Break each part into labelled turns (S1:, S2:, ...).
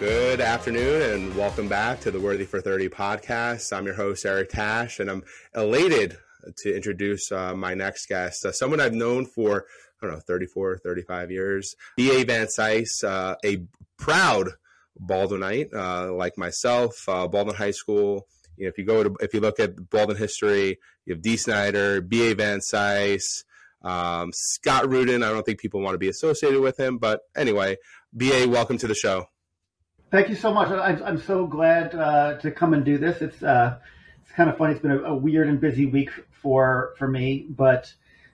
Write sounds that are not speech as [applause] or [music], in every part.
S1: Good afternoon and welcome back to the Worthy for 30 podcast. I'm your host, Eric Tash, and I'm elated to introduce uh, my next guest, uh, someone I've known for, I don't know, 34, 35 years. B.A. Van Sise, uh, a proud Baldwinite uh, like myself, uh, Baldwin High School. You know, if you go to, if you look at Baldwin history, you have Dee Snider, B.A. Van Sise, um, Scott Rudin. I don't think people want to be associated with him, but anyway, B.A., welcome to the show.
S2: Thank you so much. I'm, I'm so glad uh, to come and do this. It's uh, it's kind of funny. It's been a, a, weird and busy week for for me, but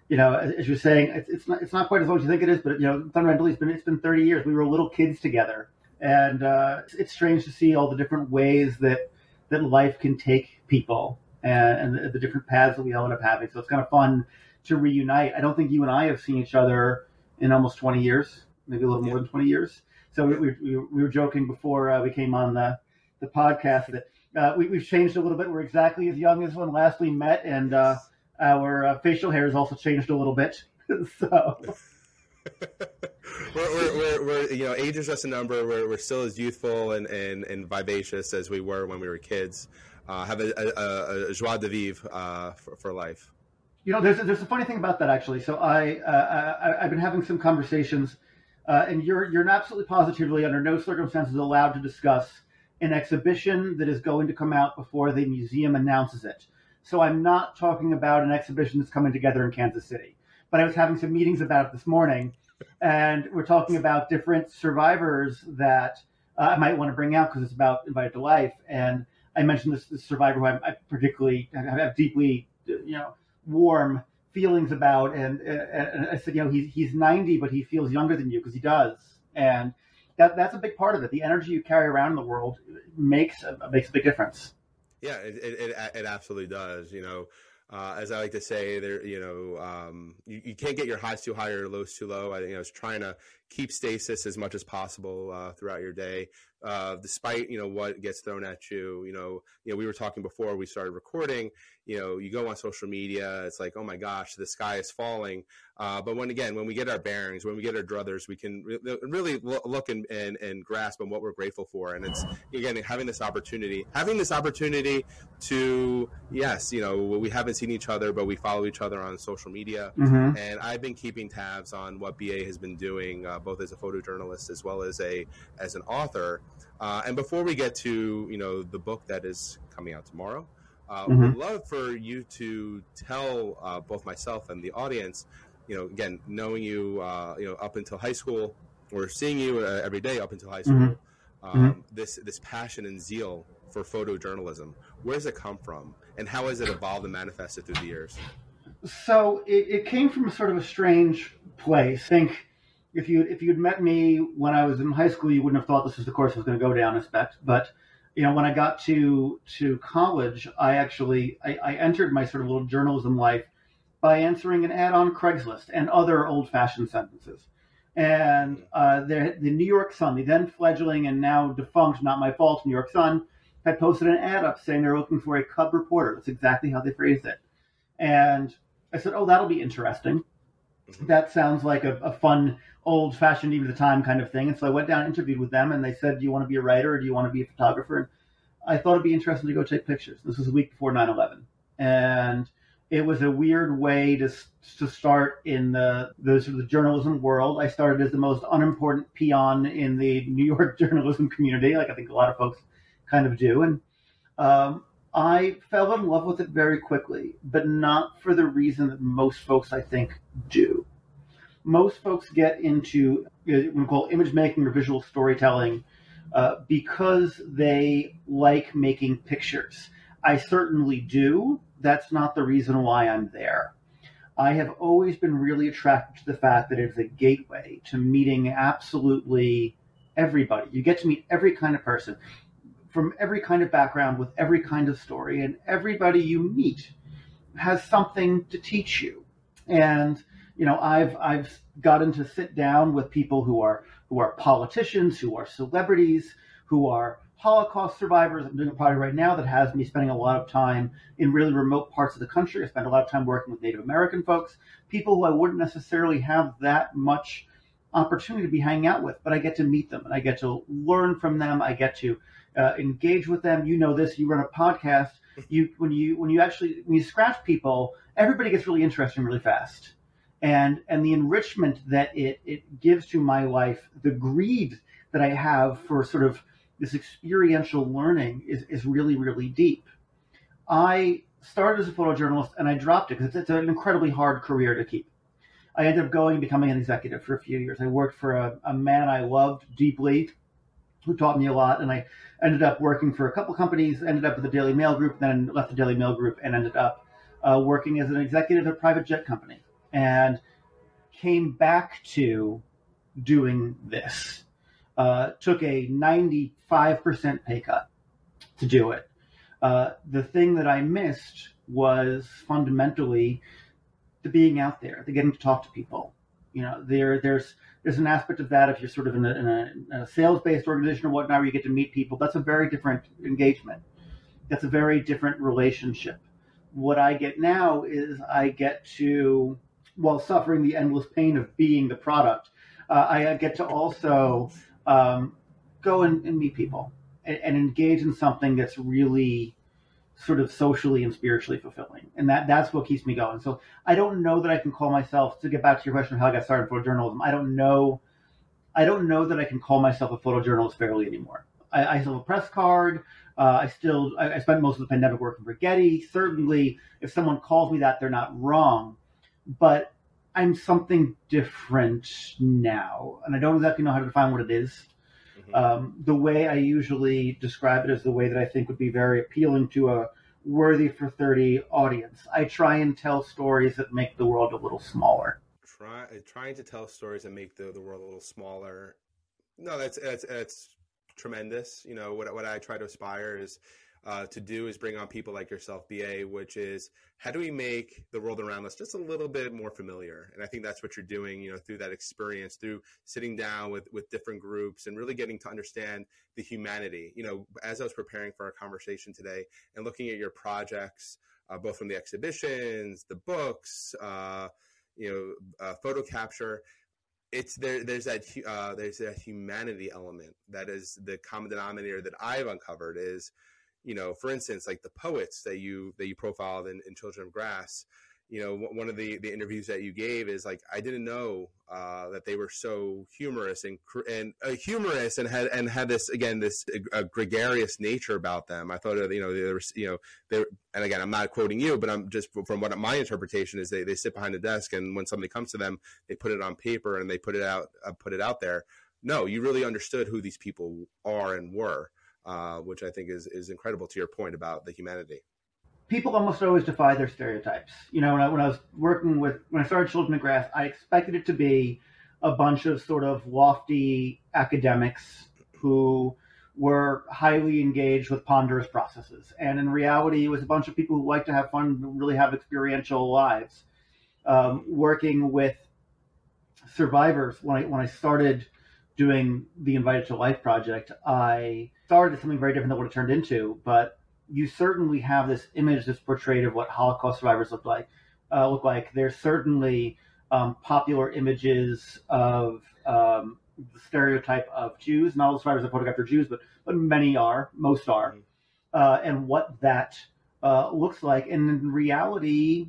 S2: you know, as you're saying, it's, it's not it's not quite as long as you think it is. But you know, fundamentally, it's been it's been 30 years. We were little kids together, and uh, it's strange to see all the different ways that that life can take people and, and the, the different paths that we all end up having. So it's kind of fun to reunite. I don't think you and I have seen each other in almost 20 years, maybe a little more than 20 years. So we, we, we were joking before uh, we came on the, the podcast that uh, we, have changed a little bit. We're exactly as young as when last we met, and uh, our uh, facial hair has also changed a little bit. [laughs] so. [laughs]
S1: we're, we're, we're, we're, you know, age is just a number. We're, we're still as youthful and, and, and vivacious as we were when we were kids. Uh, have a, a, a, joie de vivre uh, for, for life.
S2: You know, there's a, there's a funny thing about that actually. So I, I I've been having some conversations uh, and you're you're absolutely positively under no circumstances allowed to discuss an exhibition that is going to come out before the museum announces it. So I'm not talking about an exhibition that's coming together in Kansas City, but I was having some meetings about it this morning, and we're talking about different survivors that uh, I might want to bring out because it's about invited to life. And I mentioned this, this survivor who I, I particularly have deeply, you know, warm feelings about, and, and I said, you know, he's he's 90, but he feels younger than you because he does, and that that's a big part of it. The energy you carry around in the world makes a, makes a big difference.
S1: Yeah, it, it, it absolutely does. You know, uh, as I like to say, there, you know, um, you, you, can't get your highs too high or lows too low. I, you know, trying to keep stasis as much as possible uh, throughout your day uh, despite you know what gets thrown at you. You know, you know, we were talking before we started recording. You know, you go on social media, it's like, oh my gosh, the sky is falling. Uh, but when again, when we get our bearings, when we get our druthers, we can re- really look and, and, and grasp on what we're grateful for. And it's again having this opportunity, having this opportunity to yes, you know, we haven't seen each other, but we follow each other on social media. Mm-hmm. And I've been keeping tabs on what BA has been doing, uh, both as a photojournalist as well as a as an author. Uh, and before we get to you know the book that is coming out tomorrow, uh, mm-hmm. would love for you to tell uh, both myself and the audience, you know, again, knowing you, uh, you know, up until high school, or seeing you uh, every day up until high school, mm-hmm. Um, mm-hmm. this this passion and zeal for photojournalism, where does it come from, and how has it evolved and manifested through the years?
S2: So it, it came from a sort of a strange place. I think if you if you'd met me when I was in high school, you wouldn't have thought this was the course I was going to go down. I expect, but you know, when I got to to college, I actually I, I entered my sort of little journalism life by answering an ad on Craigslist and other old-fashioned sentences. And uh, the, the New York Sun, the then fledgling and now defunct, not my fault, New York Sun, had posted an ad up saying they're looking for a cub reporter. That's exactly how they phrased it. And I said, "Oh, that'll be interesting." [laughs] that sounds like a, a fun, old fashioned, even the time kind of thing. And so I went down and interviewed with them, and they said, Do you want to be a writer or do you want to be a photographer? And I thought it'd be interesting to go take pictures. This was a week before 9 11. And it was a weird way to, to start in the, the sort of the journalism world. I started as the most unimportant peon in the New York [laughs] journalism community, like I think a lot of folks kind of do. And um, I fell in love with it very quickly, but not for the reason that most folks, I think, do. Most folks get into we call image making or visual storytelling uh, because they like making pictures. I certainly do. That's not the reason why I'm there. I have always been really attracted to the fact that it's a gateway to meeting absolutely everybody. You get to meet every kind of person from every kind of background with every kind of story, and everybody you meet has something to teach you. And you know, I've I've gotten to sit down with people who are who are politicians, who are celebrities, who are Holocaust survivors. I'm doing a project right now that has me spending a lot of time in really remote parts of the country. I spend a lot of time working with Native American folks, people who I wouldn't necessarily have that much opportunity to be hanging out with, but I get to meet them and I get to learn from them. I get to uh, engage with them. You know this. You run a podcast. You when you when you actually when you scratch people, everybody gets really interesting really fast, and and the enrichment that it it gives to my life, the greed that I have for sort of this experiential learning is is really really deep. I started as a photojournalist and I dropped it because it's, an incredibly hard career to keep. I ended up going and becoming an executive for a few years. I worked for a, a man I loved deeply, who taught me a lot, and I ended up working for a couple companies. Ended up with the Daily Mail Group, then left the Daily Mail Group, and ended up uh, working as an executive at a private jet company, and came back to doing this. Uh, took a 95% pay cut to do it. Uh, the thing that I missed was fundamentally the being out there, the getting to talk to people. You know, there there's there's an aspect of that if you're sort of in a, in a, a sales based organization or whatnot where you get to meet people. That's a very different engagement. That's a very different relationship. What I get now is I get to, while suffering the endless pain of being the product, uh, I get to also um, go and, and, meet people and, and engage in something that's really sort of socially and spiritually fulfilling. And that that's what keeps me going. So I don't know that I can call myself to get back to your question of how I got started in photojournalism. I don't know I don't know that I can call myself a photojournalist fairly anymore. I, I still have a press card. Uh, I still I, I spent most of the pandemic working for Getty. Certainly, if someone calls me that, they're not wrong. But I'm something different now, and I don't exactly know how to define what it is. Mm-hmm. Um, the way I usually describe it is the way that I think would be very appealing to a worthy for 30 audience. I try and tell stories that make the world a little smaller.
S1: Try, trying to tell stories that make the, the world a little smaller. No, that's, that's, that's tremendous. You know, what, what I try to aspire is uh, to do is bring on people like yourself, BA, which is how do we make the world around us just a little bit more familiar? And I think that's what you're doing, you know, through that experience, through sitting down with, with different groups and really getting to understand the humanity. You know, as I was preparing for our conversation today and looking at your projects, uh, both from the exhibitions, the books, uh, you know, uh, photo capture, it's there. There's that uh, there's that humanity element that is the common denominator that I've uncovered is you know, for instance, like the poets that you that you profiled in, in Children of Grass, you know, one of the, the interviews that you gave is like I didn't know uh, that they were so humorous and and uh, humorous and had and had this again this uh, gregarious nature about them. I thought you know they were you know they and again I'm not quoting you, but I'm just from what my interpretation is they, they sit behind a desk and when somebody comes to them they put it on paper and they put it out uh, put it out there. No, you really understood who these people are and were uh, which I think is is incredible. To your point about the humanity,
S2: people almost always defy their stereotypes. You know, when I, when I was working with when I started Children of Grass, I expected it to be a bunch of sort of lofty academics who were highly engaged with ponderous processes. And in reality, it was a bunch of people who like to have fun, really have experiential lives. Um, working with survivors, when I when I started doing the Invited to Life project, I started something very different than what it turned into. But you certainly have this image that's portrayed of what Holocaust survivors look like. Uh, look like there's certainly um, popular images of um, the stereotype of Jews. Not all survivors are photographed are Jews, but but many are, most are, mm-hmm. uh, and what that uh, looks like. And in reality,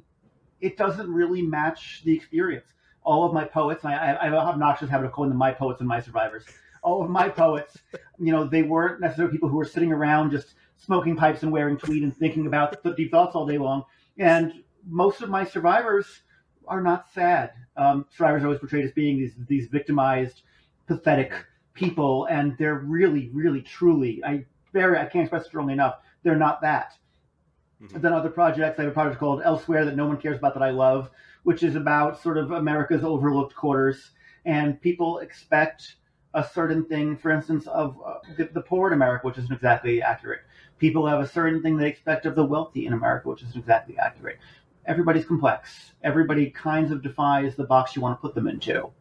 S2: it doesn't really match the experience all of my poets, and I, I have an obnoxious habit of calling them my poets and my survivors. All of my poets, you know, they weren't necessarily people who were sitting around just smoking pipes and wearing tweed and thinking about deep thoughts all day long. And most of my survivors are not sad. Um, survivors are always portrayed as being these these victimized, pathetic people, and they're really, really, truly. I very I can't express it strongly enough. They're not that. Mm-hmm. Then other projects. I have a project called Elsewhere that no one cares about that I love, which is about sort of America's overlooked quarters, and people expect a certain thing, for instance, of uh, the poor in America, which isn't exactly accurate. People have a certain thing they expect of the wealthy in America, which isn't exactly accurate. Everybody's complex. Everybody kind of defies the box you want to put them into.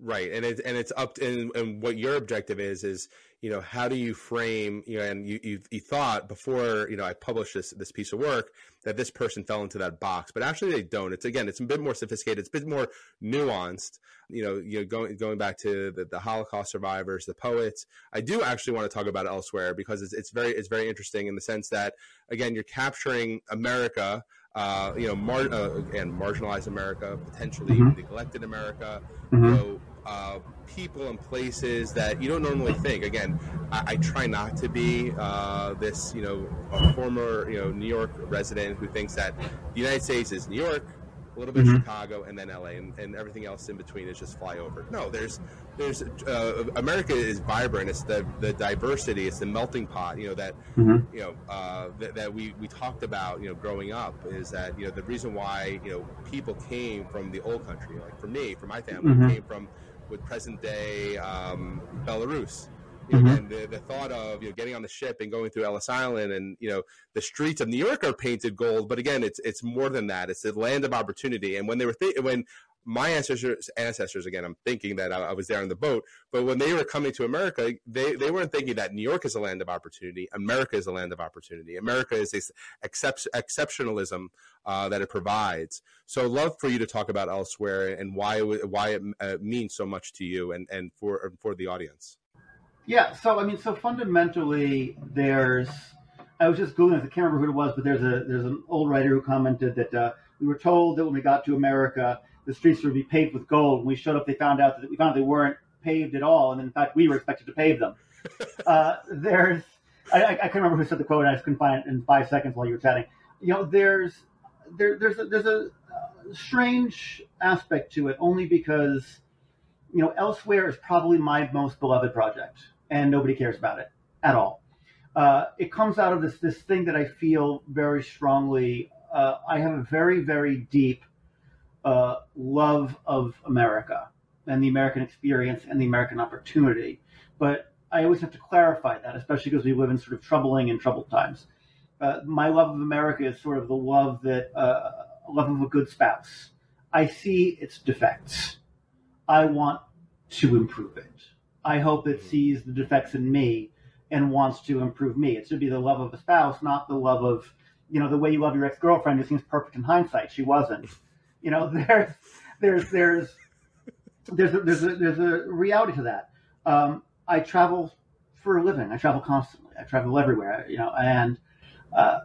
S1: Right, and it's and it's up to, and, and what your objective is is you know how do you frame you know and you, you you thought before you know I published this this piece of work that this person fell into that box, but actually they don't. It's again it's a bit more sophisticated, it's a bit more nuanced. You know, you know going going back to the, the Holocaust survivors, the poets. I do actually want to talk about it elsewhere because it's it's very it's very interesting in the sense that again you're capturing America uh, you know, mar- uh, again, marginalized America, potentially mm-hmm. neglected America, mm-hmm. know, uh, people and places that you don't normally think. Again, I, I try not to be uh, this, you know, a former, you know, New York resident who thinks that the United States is New York, a little bit mm-hmm. Chicago, and then LA, and, and everything else in between is just flyover. No, there's there's uh, America is vibrant. It's the the diversity. It's the melting pot. You know that mm-hmm. you know uh, that, that we we talked about. You know, growing up is that you know the reason why you know people came from the old country. Like for me, for my family, mm-hmm. came from with present day um, Belarus you know, mm-hmm. And the, the thought of you know getting on the ship and going through Ellis Island and you know the streets of New York are painted gold, but again, it's it's more than that. It's the land of opportunity. And when they were th- when my ancestors ancestors again, I'm thinking that I, I, was there on the boat, but when they were coming to America, they they weren't thinking that New York is a land of opportunity. America is a land of opportunity. America is this except, exceptionalism uh, that it provides. So, love for you to talk about elsewhere and why it, why it uh, means so much to you and and for for the audience.
S2: Yeah, so I mean, so fundamentally, there's. I was just googling. I can't remember who it was, but there's a there's an old writer who commented that uh, we were told that when we got to America, the streets would be paved with gold. When we showed up, they found out that we found they weren't paved at all, and in fact, we were expected to pave them. [laughs] uh, there's. I, I, can't remember who said the quote. And I just couldn't find it in five seconds while you were chatting. You know, there's there, there's a, there's a strange aspect to it, only because you know, elsewhere is probably my most beloved project and nobody cares about it at all. Uh, it comes out of this this thing that I feel very strongly. Uh, I have a very very deep uh, love of America and the American experience and the American opportunity, but I always have to clarify that, especially because we live in sort of troubling and troubled times. Uh, my love of America is sort of the love that uh, love of a good spouse. I see its defects. I want to improve it. I hope it sees the defects in me and wants to improve me. It should be the love of a spouse, not the love of, you know, the way you love your ex girlfriend who seems perfect in hindsight. She wasn't. You know, [laughs] there's there's there's there's a, there's a, there's a reality to that. Um, I travel for a living. I travel constantly. I travel everywhere. You know, and uh,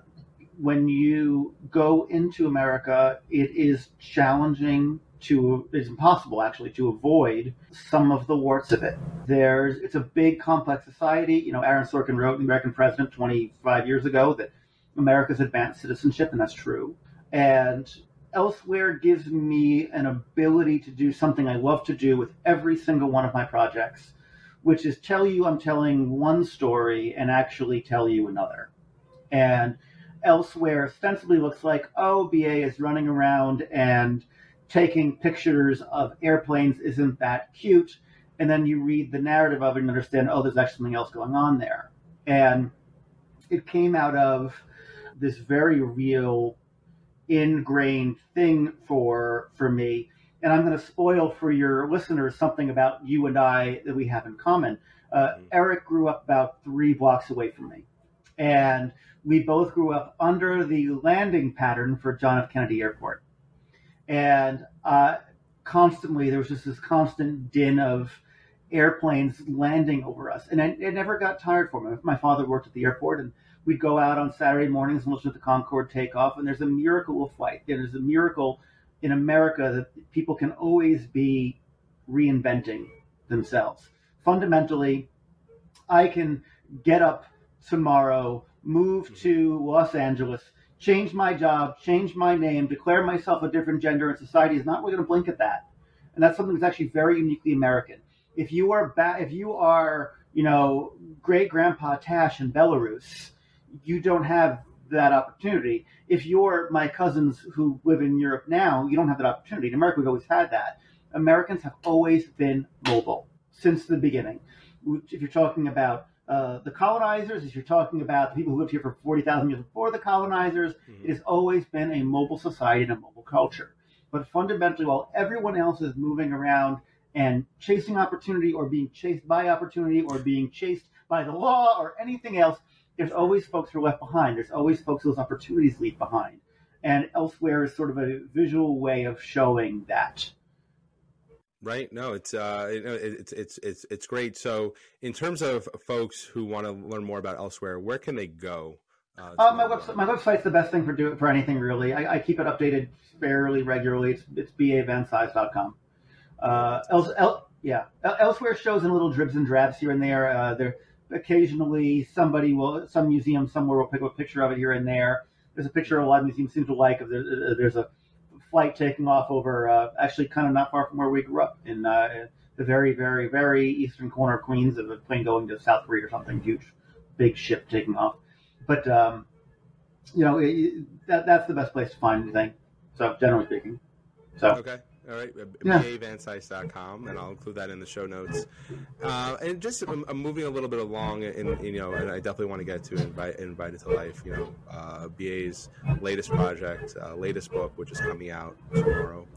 S2: when you go into America, it is challenging to it's impossible actually to avoid some of the warts of it. There's it's a big complex society. You know, Aaron Sorkin wrote in American President 25 years ago that America's advanced citizenship, and that's true. And elsewhere gives me an ability to do something I love to do with every single one of my projects, which is tell you I'm telling one story and actually tell you another. And elsewhere ostensibly looks like, oh, BA is running around and taking pictures of airplanes isn't that cute. And then you read the narrative of it and understand, oh, there's actually something else going on there. And it came out of this very real, ingrained thing for for me. And I'm going to spoil for your listeners something about you and I that we have in common. Uh, mm-hmm. Eric grew up about three blocks away from me. And we both grew up under the landing pattern for John F. Kennedy Airport and uh, constantly there was just this constant din of airplanes landing over us, and I, it never got tired for me. My father worked at the airport, and we'd go out on Saturday mornings and listen to the Concorde take off. And there's a miracle of flight. There's a miracle in America that people can always be reinventing themselves. Fundamentally, I can get up tomorrow, move mm-hmm. to Los Angeles, change my job, change my name, declare myself a different gender, and society is not really going to blink at that. And that's something that's actually very uniquely American. If you are ba- if you are, you know, great grandpa Tash in Belarus, you don't have that opportunity. If you're my cousins who live in Europe now, you don't have that opportunity. In America, we've always had that. Americans have always been mobile since the beginning. If you're talking about uh, the colonizers, if you're talking about the people who lived here for 40,000 years before the colonizers, mm-hmm. it has always been a mobile society and a mobile culture. But fundamentally, while everyone else is moving around and chasing opportunity or being chased by opportunity or being chased by the law or anything else, there's always folks who are left behind. There's always folks whose opportunities leave behind. And elsewhere is sort of a visual way of showing that.
S1: Right. No, it's uh, it's it's it's it's great. So, in terms of folks who want to learn more about elsewhere, where can they go?
S2: Uh, uh, my website, my website's the best thing for do for anything really. I, I keep it updated fairly regularly. It's it's bavansise.com. Uh, else, el, yeah, elsewhere shows in little dribs and drabs here and there. Uh, there occasionally somebody will, some museum somewhere will pick up a picture of it here and there. There's a picture a lot of museums seem to like. There's, there's a flight taking off over, uh, actually kind of not far from where we grew up in uh, the very, very, very eastern corner of Queens, of a plane going to South Korea or something. Huge, big ship taking off. But um, you know, it, that, that's the best place to find anything. So generally speaking. So
S1: okay. All right, yeah. bavansise.com, and I'll include that in the show notes. Uh, and just I'm, I'm, moving a little bit along, and you know, and I definitely want to get to invite invited to life. You know, uh, BA's latest project, uh, latest book, which is coming out tomorrow,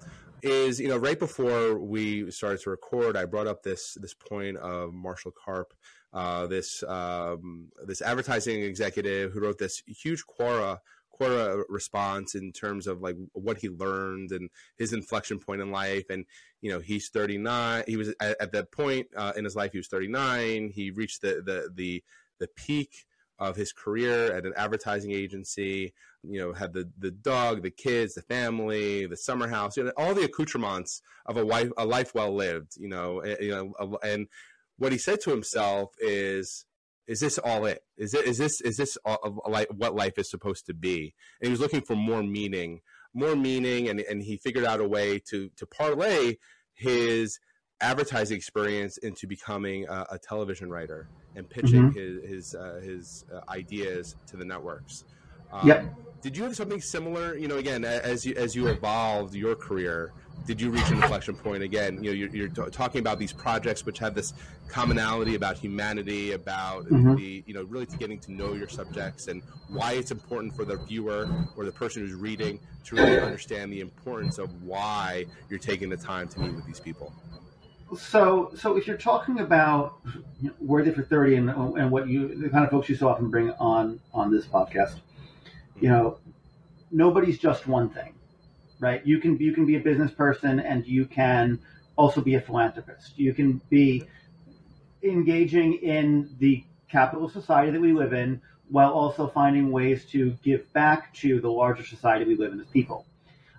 S1: is you know right before we started to record, I brought up this this point of Marshall Karp, uh, this um, this advertising executive who wrote this huge Quora Quora response in terms of like what he learned and his inflection point in life. And you know, he's 39. He was at, at that point uh, in his life. He was 39. He reached the the the the peak of his career at an advertising agency. You know, had the the dog, the kids, the family, the summer house, you know, all the accoutrements of a wife, a life well lived. You know, and, you know, and what he said to himself is is this all it? Is it is this is this all, like what life is supposed to be? And he was looking for more meaning, more meaning, and and he figured out a way to to parlay his advertising experience into becoming a, a television writer and pitching mm-hmm. his his uh, his uh, ideas to the networks.
S2: Um, yep.
S1: Did you have something similar? You know, again, as you as you evolved your career, did you reach an inflection point again? You know, you're, you're t- talking about these projects which have this commonality about humanity, about mm-hmm. the you know really to getting to know your subjects and why it's important for the viewer or the person who's reading to really understand the importance of why you're taking the time to meet with these people.
S2: So, so if you're talking about worthy for thirty and and what you the kind of folks you so often bring on on this podcast, you know, nobody's just one thing right? You can you can be a business person and you can also be a philanthropist. You can be engaging in the capital society that we live in while also finding ways to give back to the larger society we live in as people.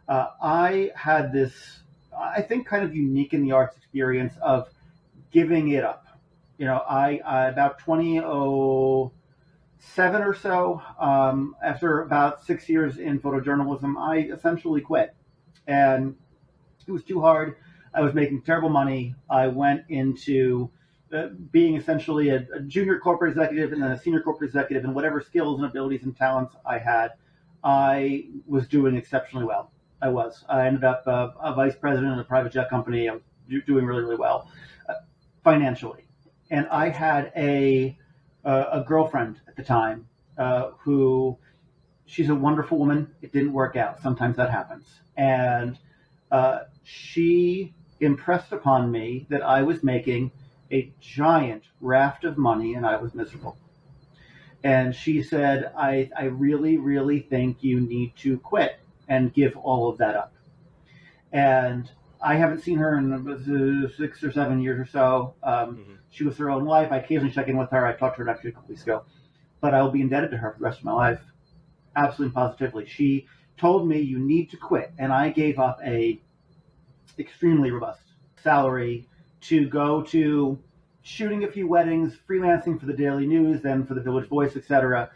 S2: Uh, I had this, I think, kind of unique in the arts experience of giving it up. You know, I, about 2007 or so, um, after about six years in photojournalism, I essentially quit and it was too hard. I was making terrible money. I went into uh, being essentially a, a, junior corporate executive and then a senior corporate executive, and whatever skills and abilities and talents I had, I was doing exceptionally well. I was. I ended up uh, a vice president in a private jet company. I was doing really, really well uh, financially, and I had a a girlfriend at the time uh, who she's a wonderful woman. It didn't work out. Sometimes that happens and uh, she impressed upon me that I was making a giant raft of money and I was miserable. And she said, I, I really, really think you need to quit and give all of that up. And I haven't seen her in six or seven years or so. Um, mm-hmm. She was her own wife. I occasionally check in with her. I talked to her actually a couple weeks ago. But I will be indebted to her for the rest of my life. Absolutely positively. She told me you need to quit, and I gave up a extremely robust salary to go to shooting a few weddings, freelancing for the Daily News, then for the Village Voice, etc.,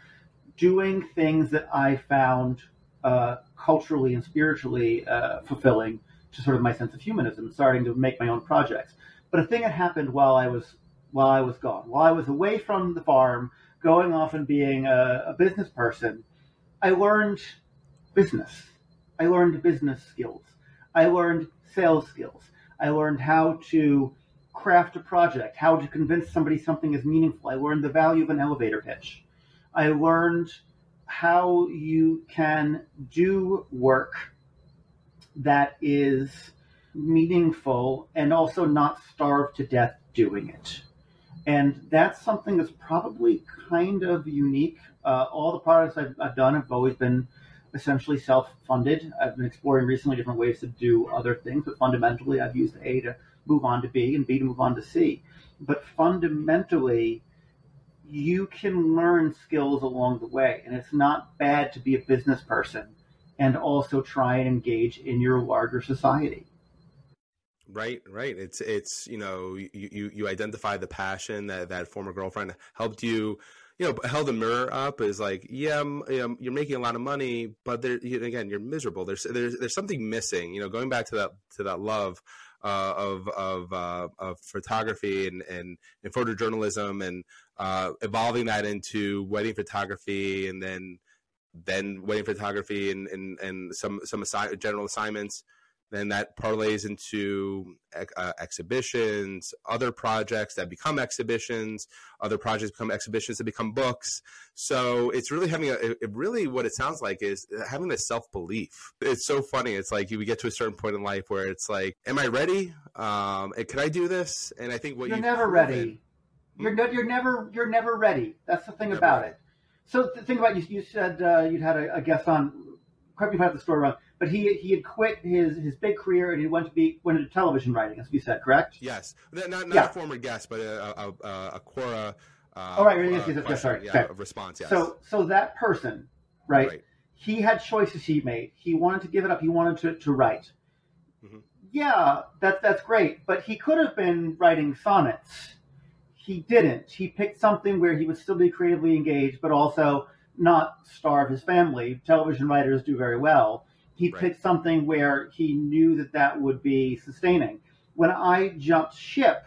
S2: doing things that I found uh, culturally and spiritually uh, fulfilling to sort of my sense of humanism, starting to make my own projects. But a thing that happened while I was while I was gone, while I was away from the farm, going off and being a, a business person, I learned business. I learned business skills. I learned sales skills. I learned how to craft a project, how to convince somebody something is meaningful. I learned the value of an elevator pitch. I learned how you can do work that is meaningful and also not starve to death doing it. And that's something that's probably kind of unique. Uh, all the products I've, I've done have always been essentially self-funded. I've been exploring recently different ways to do other things, but fundamentally I've used A to move on to B and B to move on to C. But fundamentally, you can learn skills along the way, and it's not bad to be a business person and also try and engage in your larger society.
S1: Right, right. It's it's you know you you, identify the passion that that former girlfriend helped you you know, held a mirror up is like, yeah, you're making a lot of money, but there, again, you're miserable. There's, there's, there's something missing. You know, going back to that, to that love uh, of of uh, of photography and, and, and photojournalism, and uh, evolving that into wedding photography, and then then wedding photography and and, and some some assi- general assignments then that parlays into uh, exhibitions, other projects that become exhibitions, other projects become exhibitions that become books. So it's really having a, it really what it sounds like is having the self belief. It's so funny. It's like you get to a certain point in life where it's like, am I ready? Um, and can I do this? And I think what
S2: you're never ready. You're no, you're never you're never ready. That's the thing about ready. it. So the thing about you, you said uh, you'd had a, a guest on. Correct me if I have the story wrong but he he had quit his his big career and he went to be went into television writing, as you said, correct?
S1: Yes, not not yeah. a former guest, but a a, a, a Quora. Uh,
S2: oh right, yes, yes, yes, sorry,
S1: yeah, response. Yes.
S2: So so that person, right, right, He had choices he made. He wanted to give it up. He wanted to to write. Mm-hmm. Yeah, that's that's great, but he could have been writing sonnets. He didn't. He picked something where he would still be creatively engaged, but also not starve his family. Television writers do very well he right. picked something where he knew that that would be sustaining. When I jumped ship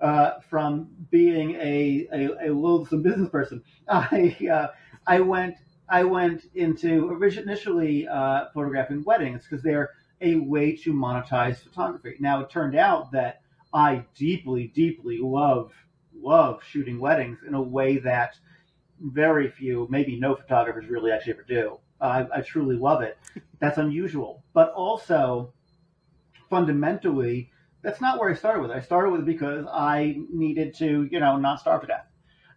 S2: uh, from being a, a, a, loathsome business person, [laughs] I uh, I went I went into initially uh, photographing weddings because they're a way to monetize photography. Now it turned out that I deeply deeply love love shooting weddings in a way that very few, maybe no photographers really actually ever do. I, I truly love it. [laughs] That's unusual, but also fundamentally, that's not where I started with. I started with because I needed to, you know, not starve to death,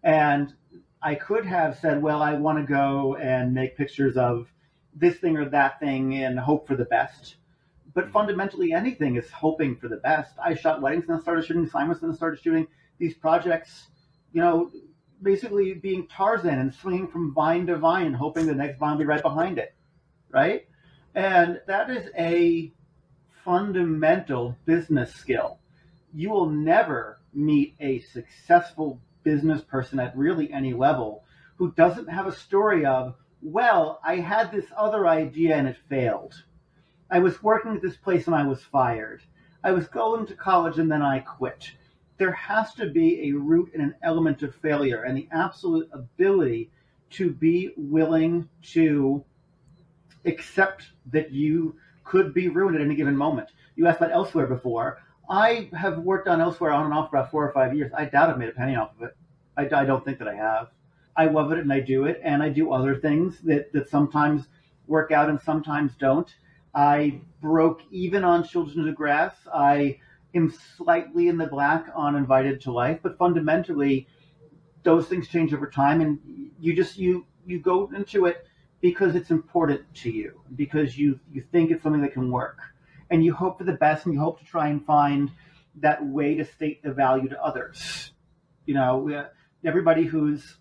S2: and I could have said, well, I want to go and make pictures of this thing or that thing and hope for the best. But mm-hmm. fundamentally, anything is hoping for the best. I shot weddings and then started shooting assignments and then started shooting these projects, you know, basically being Tarzan and swinging from vine to vine, hoping the next vine will be right behind it, right? And that is a fundamental business skill. You will never meet a successful business person at really any level who doesn't have a story of, well, I had this other idea and it failed. I was working at this place and I was fired. I was going to college and then I quit there has to be a root and an element of failure and the absolute ability to be willing to accept that you could be ruined at any given moment. You asked about elsewhere before. I have worked on elsewhere on and off for about four or five years. I doubt I've made a penny off of it. I, I don't think that I have. I love it and I do it, and I do other things that, that sometimes work out and sometimes don't. I broke even on Children of the Grass. I am slightly in the black on invited to life, but fundamentally, those things change over time, and you just you you go into it because it's important to you, because you you think it's something that can work, and you hope for the best, and you hope to try and find that way to state the value to others. You know, uh, everybody who's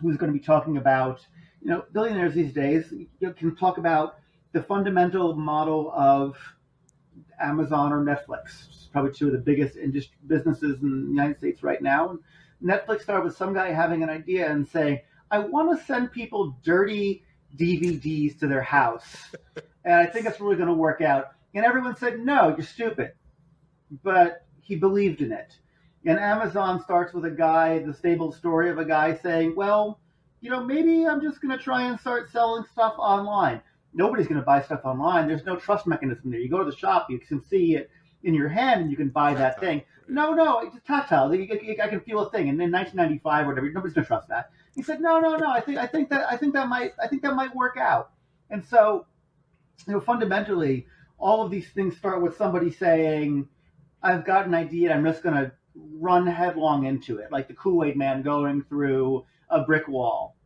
S2: who's going to be talking about you know billionaires these days can talk about the fundamental model of Amazon or Netflix. Probably two of the biggest industry, businesses in the United States right now. Netflix started with some guy having an idea and saying, I want to send people dirty DVDs to their house. and I think it's really going to work out. And everyone said, no, you're stupid. But he believed in it. And Amazon starts with a guy, the stable story of a guy saying, well, you know, maybe I'm just going to try and start selling stuff online nobody's going to buy stuff online. There's no trust mechanism there. You go to the shop, you can see it in your hand, and you can buy that thing. No, no, it's tactile. I can feel a thing. And in 1995 or whatever, nobody's going to trust that. He said, no, no, no. I think, I think that, I think that might, I think that might work out. And so, you know, fundamentally, all of these things start with somebody saying, I've got an idea, I'm just going to run headlong into it, like the Kool Aid man going through a brick wall,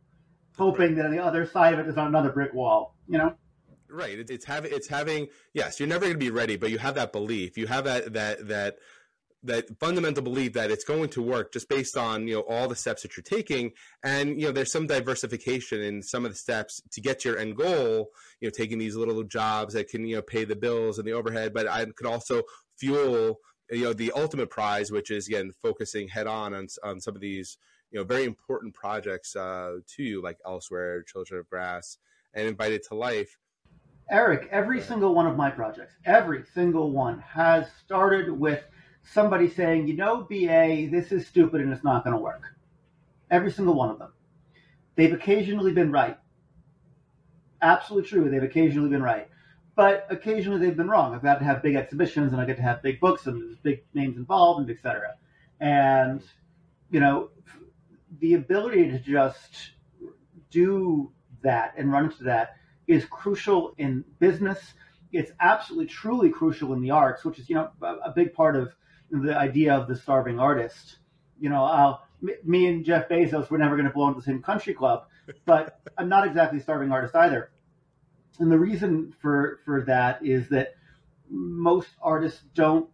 S2: hoping that on the other side of it is another brick wall, you know?
S1: Right. it's having, it's having, yes, you're never going to be ready, but you have that belief. You have that, that, that, that fundamental belief that it's going to work just based on you know all the steps that you're taking. And you know there's some diversification in some of the steps to get to your end goal you know taking these little jobs that can you know pay the bills and the overhead but i could also fuel you know the ultimate prize which is again focusing head on on, on some of these you know very important projects uh, to you like elsewhere children of grass and invited to life.
S2: Eric every single one of my projects every single one has started with somebody saying, you know, BA, this is stupid and it's not going to work. Every single one of them. They've occasionally been right. Absolutely true. They've occasionally been right. But occasionally they've been wrong. I've got to have big exhibitions and I get to have big books and big names involved and etc. And, you know, the ability to just do that and run into that is crucial in business. It's absolutely, truly crucial in the arts, which is, you know, a big part of the idea of the starving artist. You know, I'll, me and Jeff Bezos were never going to blow into the same country club, but [laughs] I'm not exactly a starving artist either. And the reason for for that is that most artists don't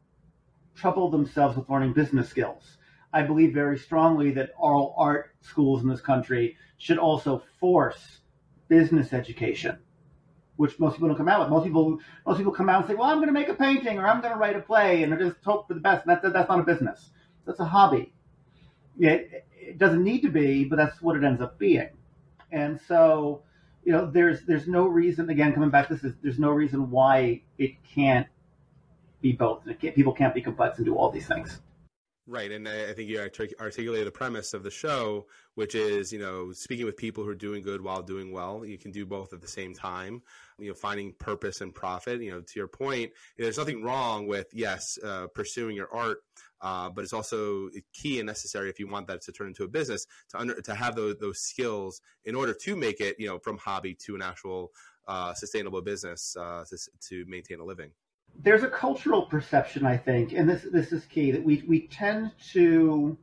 S2: trouble themselves with learning business skills. I believe very strongly that all art schools in this country should also force business education which most people don't come out with. Most people, most people come out and say, "Well, I'm going to make a painting or I'm going to write a play," and they just hope for the best. And that, that's not a business. That's a hobby. It, it doesn't need to be, but that's what it ends up being. And so, you know, there's there's no reason. Again, coming back this is there's no reason why it can't be both. Can't, people can't be complex and do all these things.
S1: Right, and I think you articulated the premise of the show, which is you know speaking with people who are doing good while doing well. You can do both at the same time. You know, finding purpose and profit. You know, to your point, there's nothing wrong with yes uh, pursuing your art, uh, but it's also key and necessary if you want that to turn into a business to under to have those those skills in order to make it you know from hobby to an actual uh, sustainable business uh, to, to maintain a living
S2: there's a cultural perception, I think, and this this is key that we we tend to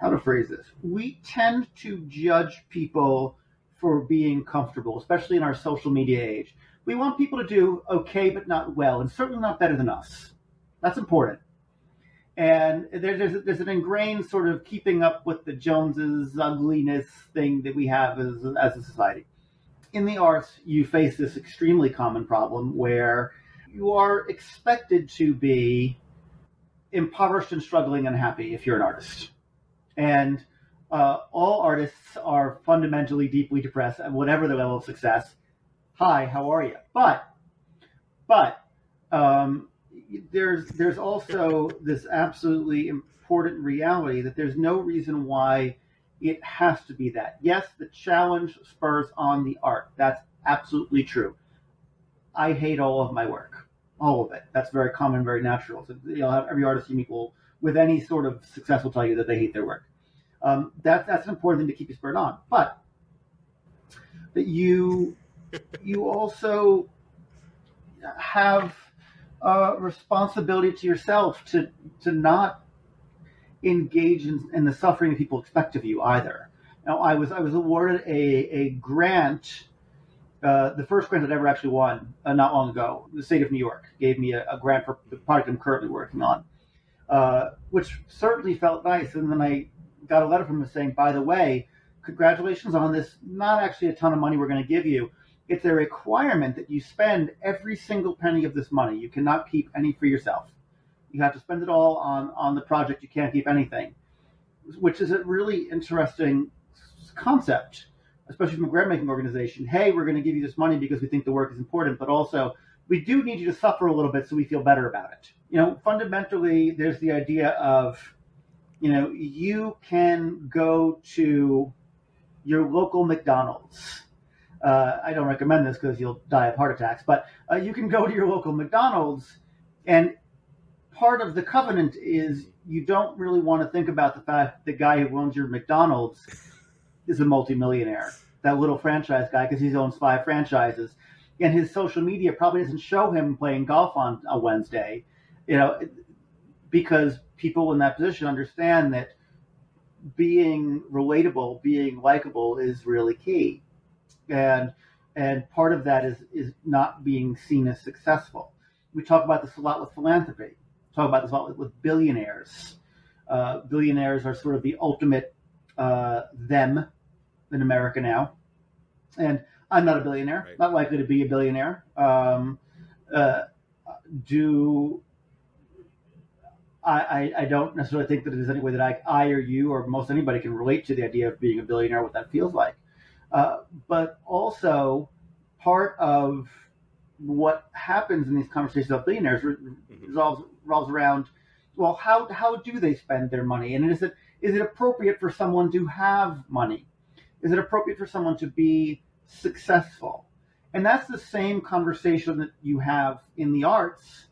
S2: how to phrase this. We tend to judge people for being comfortable, especially in our social media age. We want people to do okay, but not well, and certainly not better than us. That's important. And there, there's there's an ingrained sort of keeping up with the Joneses ugliness thing that we have as as a society. In the arts, you face this extremely common problem where you are expected to be impoverished and struggling and happy if you're an artist. And uh, all artists are fundamentally deeply depressed at whatever their level of success. Hi, how are you? But, but um, there's there's also this absolutely important reality that there's no reason why it has to be that. Yes, the challenge spurs on the art. That's absolutely true. I hate all of my work all of it. That's very common, very natural. So you'll have every artist you meet will, with any sort of success, will tell you that they hate their work. Um, that, that's an important thing to keep you spurred on. But that you you also have a responsibility to yourself to to not engage in, in the suffering that people expect of you either. Now, I was I was awarded a, a grant uh, the first grant I'd ever actually won uh, not long ago, the state of New York gave me a, a grant for the project I'm currently working on, uh, which certainly felt nice. And then I got a letter from them saying, by the way, congratulations on this. Not actually a ton of money we're going to give you. It's a requirement that you spend every single penny of this money. You cannot keep any for yourself. You have to spend it all on, on the project. You can't keep anything, which is a really interesting concept especially from a grant making organization, hey, we're going to give you this money because we think the work is important, but also we do need you to suffer a little bit so we feel better about it. You know, fundamentally, there's the idea of, you know, you can go to your local McDonald's. Uh, I don't recommend this because you'll die of heart attacks, but uh, you can go to your local McDonald's, and part of the covenant is you don't really want to think about the fact the guy who owns your McDonald's is a multimillionaire. That little franchise guy, because he owns five franchises. and his social media probably doesn't show him playing golf on a Wednesday, you know, because people in that position understand that being relatable, being likable is really key, and and part of that is is not being seen as successful. We talk about this a lot with philanthropy. Talk about this a lot with, with billionaires. Uh, billionaires are sort of the ultimate uh, them in America now, and I'm not a billionaire, right. not likely to be a billionaire. Um, uh, do I, I, don't necessarily think that there's any way that I, I or you or most anybody can relate to the idea of being a billionaire, what that feels like. Uh, but also, part of what happens in these conversations about billionaires mm-hmm. revolves, revolves around, well, how, how do they spend their money? And is it, is it appropriate for someone to have money? Is it appropriate for someone to be successful? And that's the same conversation that you have in the arts,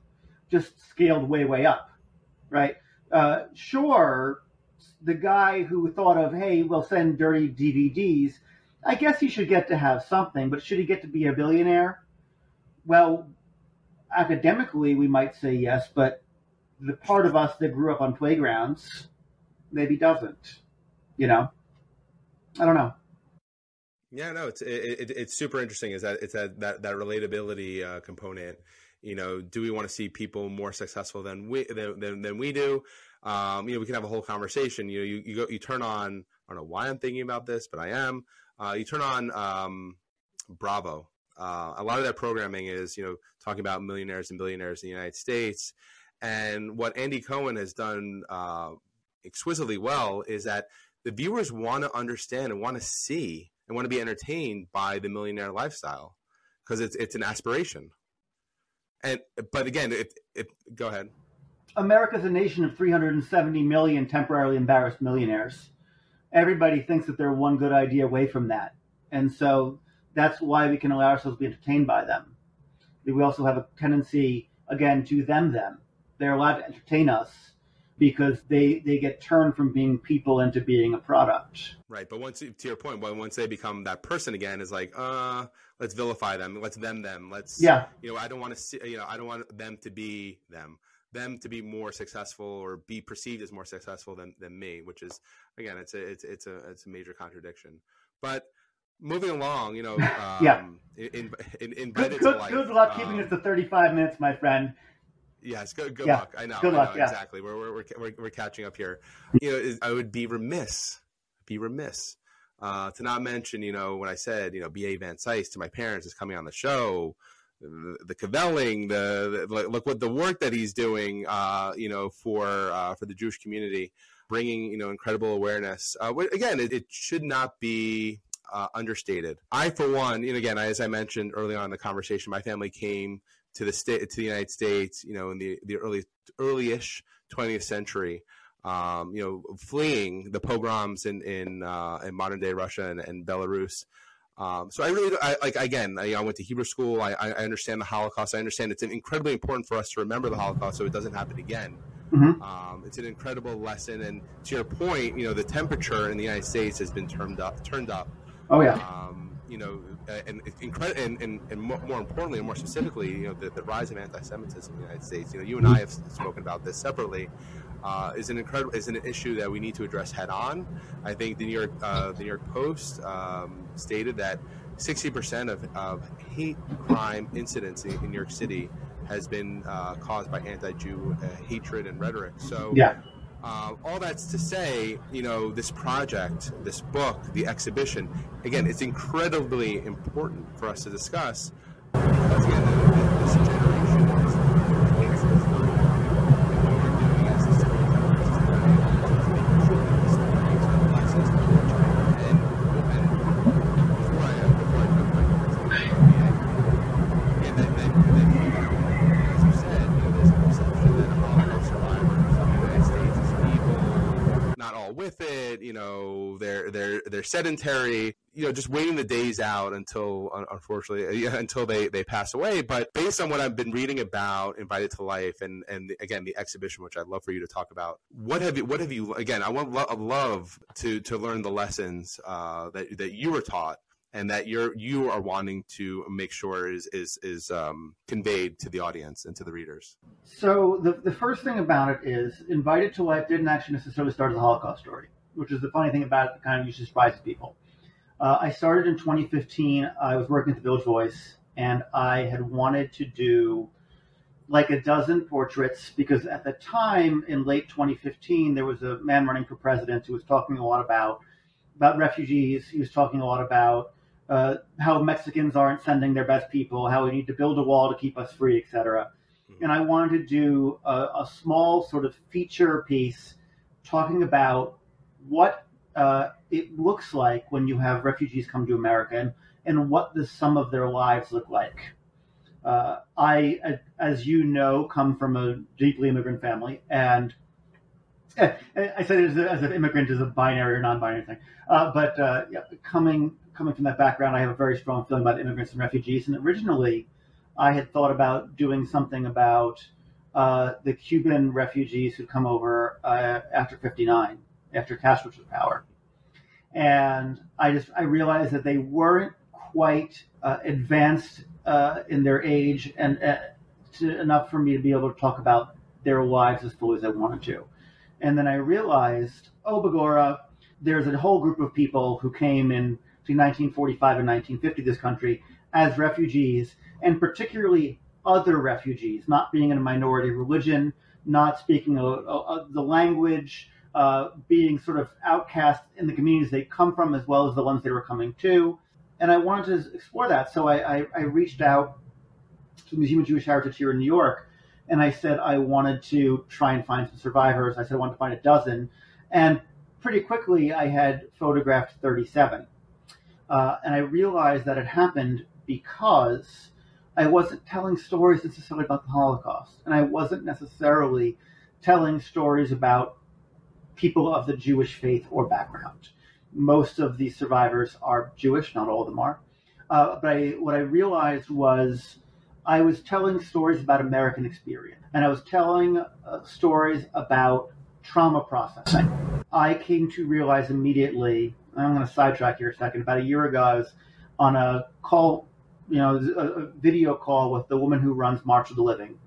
S2: just scaled way, way up, right? Uh, sure, the guy who thought of, hey, we'll send dirty DVDs, I guess he should get to have something, but should he get to be a billionaire? Well, academically, we might say yes, but the part of us that grew up on playgrounds maybe doesn't. You know, I don't know.
S1: Yeah, no, it's it, it, it's super interesting. Is that it's that that, that relatability uh, component. You know, do we want to see people more successful than we than, than, than we do? Um, you know, we can have a whole conversation. You know, you, you go you turn on. I don't know why I'm thinking about this, but I am. Uh, you turn on um, Bravo. Uh, a lot of that programming is you know talking about millionaires and billionaires in the United States, and what Andy Cohen has done uh, exquisitely well is that the viewers want to understand and want to see and want to be entertained by the millionaire lifestyle because it's it's an aspiration. And but again, if, if go ahead.
S2: America's a nation of 370 million temporarily embarrassed millionaires. Everybody thinks that they're one good idea away from that, and so that's why we can allow ourselves to be entertained by them. We also have a tendency, again, to them them. They're allowed to entertain us because they they get turned from being people into being a product.
S1: Right, but once to your point, once they become that person again, is like, uh, let's vilify them, let's them them, let's
S2: yeah,
S1: you know, I don't want to see, you know, I don't want them to be them, them to be more successful or be perceived as more successful than than me, which is again, it's a it's it's a it's a major contradiction, but. Moving along, you know, [laughs] um,
S2: yeah.
S1: In, in, in
S2: good, good, good luck um, keeping it to 35 minutes, my friend.
S1: Yes, good, good yeah. luck. I know. Good I luck. Know, yeah. Exactly. We're, we're, we're, we're, catching up here. You know, I would be remiss, be remiss uh, to not mention, you know, when I said, you know, B.A. Van Sise to my parents is coming on the show, the, the kvelling, the, the, look what the work that he's doing, uh, you know, for uh, for the Jewish community, bringing you know incredible awareness. Uh, again, it, it, should not be uh, understated. I, for one, and again, as I mentioned early on in the conversation, my family came to the state to the United States, you know, in the the early early-ish 20th century, um, you know, fleeing the pogroms in in, uh, in modern day Russia and, and Belarus. Um, so I really, I, like again, I, I, went to Hebrew school. I, I, understand the Holocaust. I understand it's incredibly important for us to remember the Holocaust so it doesn't happen again. Mm-hmm. Um, it's an incredible lesson. And to your point, you know, the temperature in the United States has been turned up. Turned up.
S2: Oh yeah. Um,
S1: you know, uh, and, and, and, and, more importantly, and more specifically, you know, the, the rise of anti-Semitism in the United States. You know, you and I have spoken about this separately. Uh, is an incredible is an issue that we need to address head on. I think the New York uh, the New York Post um, stated that 60% of, of hate crime incidents in, in New York City has been uh, caused by anti-Jew uh, hatred and rhetoric. So
S2: yeah.
S1: Uh, all that's to say, you know, this project, this book, the exhibition, again, it's incredibly important for us to discuss because, again, this generation they're sedentary, you know, just waiting the days out until, unfortunately, until they, they pass away. But based on what I've been reading about Invited to Life and, and again, the exhibition, which I'd love for you to talk about, what have you, what have you, again, I want love to, to learn the lessons uh, that, that you were taught and that you're you are wanting to make sure is is is um, conveyed to the audience and to the readers?
S2: So the the first thing about it is Invited to Life didn't actually necessarily start as a Holocaust story, which is the funny thing about it that kind of usually surprises people. Uh, I started in 2015. I was working at the Village Voice, and I had wanted to do like a dozen portraits because at the time in late 2015 there was a man running for president who was talking a lot about about refugees. He was talking a lot about uh, how Mexicans aren't sending their best people, how we need to build a wall to keep us free, etc. Mm-hmm. And I wanted to do a, a, small sort of feature piece talking about what uh, it looks like when you have refugees come to America and, and what the sum of their lives look like. Uh, I, as you know, come from a deeply immigrant family, and I said it as, a, as an immigrant is a binary or non-binary thing, uh, but uh, yeah, coming coming from that background, I have a very strong feeling about immigrants and refugees. And originally, I had thought about doing something about uh, the Cuban refugees who come over uh, after '59, after Castro took power, and I just I realized that they weren't quite uh, advanced uh, in their age and to, enough for me to be able to talk about their lives as fully as I wanted to. And then I realized, oh, Bagora, there's a whole group of people who came in between 1945 and 1950 this country as refugees, and particularly other refugees, not being in a minority religion, not speaking a, a, a, the language, uh, being sort of outcast in the communities they come from as well as the ones they were coming to. And I wanted to explore that. So I, I, I reached out to the Museum of Jewish Heritage here in New York and I said I wanted to try and find some survivors. I said I wanted to find a dozen, and pretty quickly I had photographed 37. Uh, and I realized that it happened because I wasn't telling stories necessarily about the Holocaust, and I wasn't necessarily telling stories about people of the Jewish faith or background. Most of these survivors are Jewish, not all of them are. Uh, but I, what I realized was I was telling stories about American experience, and I was telling uh, stories about trauma processing. I came to realize immediately. I'm going to sidetrack here a second. About a year ago, I was on a call, you know, a, video call with the woman who runs March of the Living.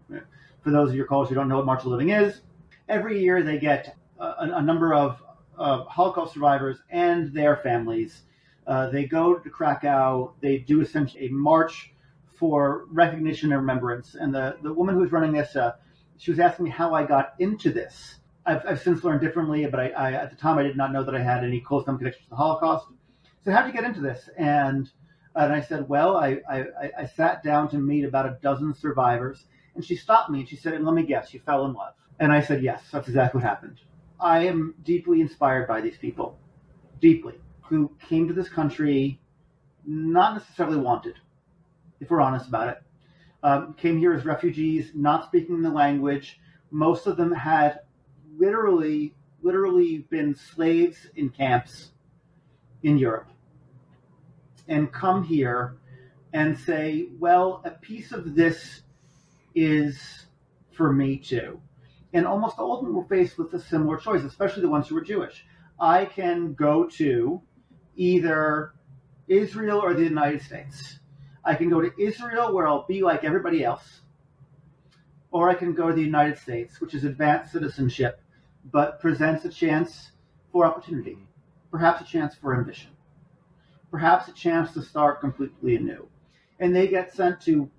S2: For those of your callers who don't know what March of the Living is, every year they get a, a number of uh, Holocaust survivors and their families. Uh, they go to Krakow. They do essentially a march for recognition and remembrance. And the, the woman who was running this, uh, she was asking me how I got into this. I've, I've since learned differently, but I, I, at the time I did not know that I had any close connection to the Holocaust. So how did you get into this? And and I said, well, I, I, I sat down to meet about a dozen survivors, and she stopped me and she said, let me guess, you fell in love. And I said, yes, that's exactly what happened. I am deeply inspired by these people, deeply, who came to this country not necessarily wanted, if we're honest about it. Um, came here as refugees, not speaking the language. Most of them had literally, literally been slaves in camps in Europe, and come here and say, "Well, a piece of this is for me too." And almost all of them were faced with a similar choice, especially the ones who were Jewish. I can go to either Israel or the United States I can go to Israel where I'll be like everybody else, or I can go to the United States, which is advanced citizenship, but presents a chance for opportunity, perhaps a chance for ambition, perhaps a chance to start completely anew. And they get sent to